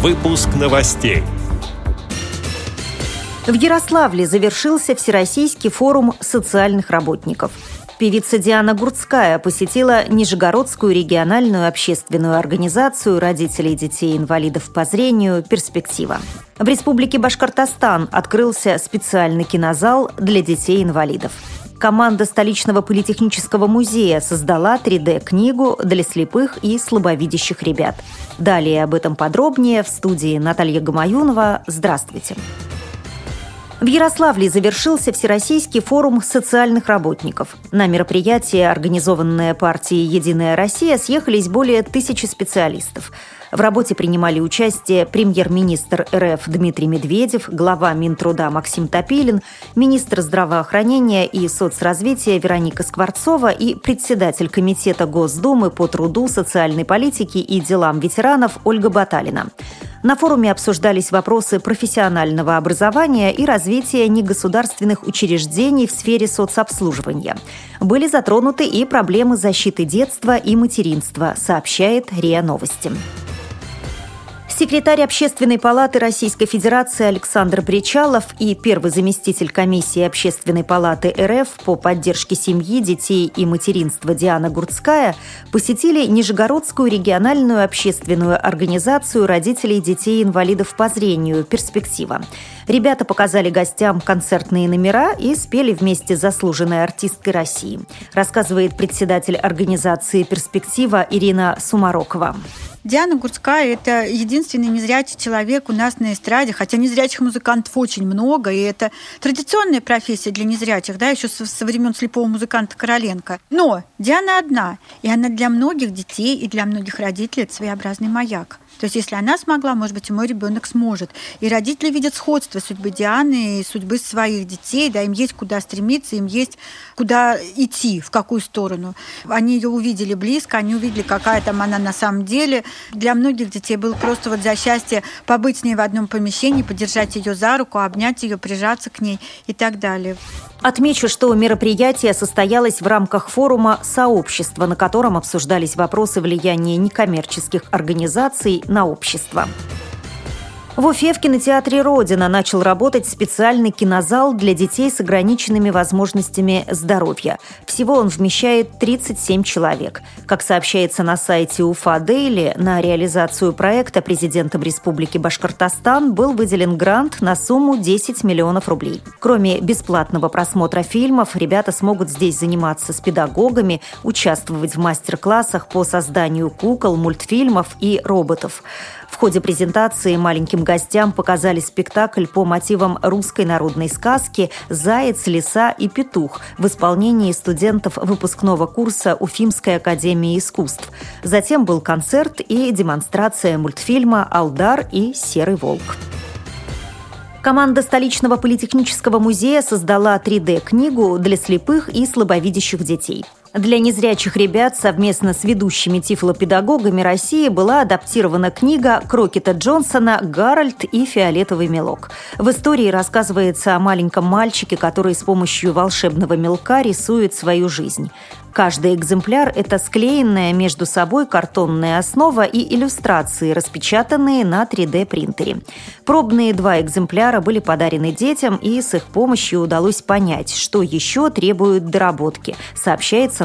Выпуск новостей. В Ярославле завершился Всероссийский форум социальных работников. Певица Диана Гурцкая посетила Нижегородскую региональную общественную организацию родителей детей-инвалидов по зрению «Перспектива». В Республике Башкортостан открылся специальный кинозал для детей-инвалидов. Команда столичного политехнического музея создала 3D-книгу для слепых и слабовидящих ребят. Далее об этом подробнее в студии Наталья Гамаюнова. Здравствуйте. Здравствуйте. В Ярославле завершился Всероссийский форум социальных работников. На мероприятие, организованное партией «Единая Россия», съехались более тысячи специалистов. В работе принимали участие премьер-министр РФ Дмитрий Медведев, глава Минтруда Максим Топилин, министр здравоохранения и соцразвития Вероника Скворцова и председатель Комитета Госдумы по труду, социальной политике и делам ветеранов Ольга Баталина. На форуме обсуждались вопросы профессионального образования и развития негосударственных учреждений в сфере соцобслуживания. Были затронуты и проблемы защиты детства и материнства, сообщает РИА Новости. Секретарь Общественной палаты Российской Федерации Александр Причалов и первый заместитель комиссии Общественной палаты РФ по поддержке семьи, детей и материнства Диана Гурцкая посетили Нижегородскую региональную общественную организацию родителей детей-инвалидов по зрению «Перспектива». Ребята показали гостям концертные номера и спели вместе с заслуженной артисткой России, рассказывает председатель организации «Перспектива» Ирина Сумарокова. Диана Гурцкая – это единственный незрячий человек у нас на эстраде, хотя незрячих музыкантов очень много, и это традиционная профессия для незрячих, да, еще со, со времен слепого музыканта Короленко. Но Диана одна, и она для многих детей и для многих родителей это своеобразный маяк. То есть, если она смогла, может быть, и мой ребенок сможет. И родители видят сходство судьбы Дианы и судьбы своих детей, да, им есть куда стремиться, им есть куда идти, в какую сторону. Они ее увидели близко, они увидели, какая там она на самом деле. Для многих детей было просто вот за счастье побыть с ней в одном помещении, подержать ее за руку, обнять ее, прижаться к ней и так далее. Отмечу, что мероприятие состоялось в рамках форума «Сообщество», на котором обсуждались вопросы влияния некоммерческих организаций на общество. В Уфе в кинотеатре «Родина» начал работать специальный кинозал для детей с ограниченными возможностями здоровья. Всего он вмещает 37 человек. Как сообщается на сайте Уфа Дейли, на реализацию проекта президентом Республики Башкортостан был выделен грант на сумму 10 миллионов рублей. Кроме бесплатного просмотра фильмов, ребята смогут здесь заниматься с педагогами, участвовать в мастер-классах по созданию кукол, мультфильмов и роботов. В ходе презентации маленьким гостям показали спектакль по мотивам русской народной сказки «Заяц, лиса и петух» в исполнении студентов выпускного курса Уфимской академии искусств. Затем был концерт и демонстрация мультфильма «Алдар» и «Серый волк». Команда столичного политехнического музея создала 3D-книгу для слепых и слабовидящих детей. Для незрячих ребят совместно с ведущими тифлопедагогами России была адаптирована книга Крокета Джонсона «Гарольд и фиолетовый мелок». В истории рассказывается о маленьком мальчике, который с помощью волшебного мелка рисует свою жизнь. Каждый экземпляр – это склеенная между собой картонная основа и иллюстрации, распечатанные на 3D-принтере. Пробные два экземпляра были подарены детям, и с их помощью удалось понять, что еще требует доработки, сообщается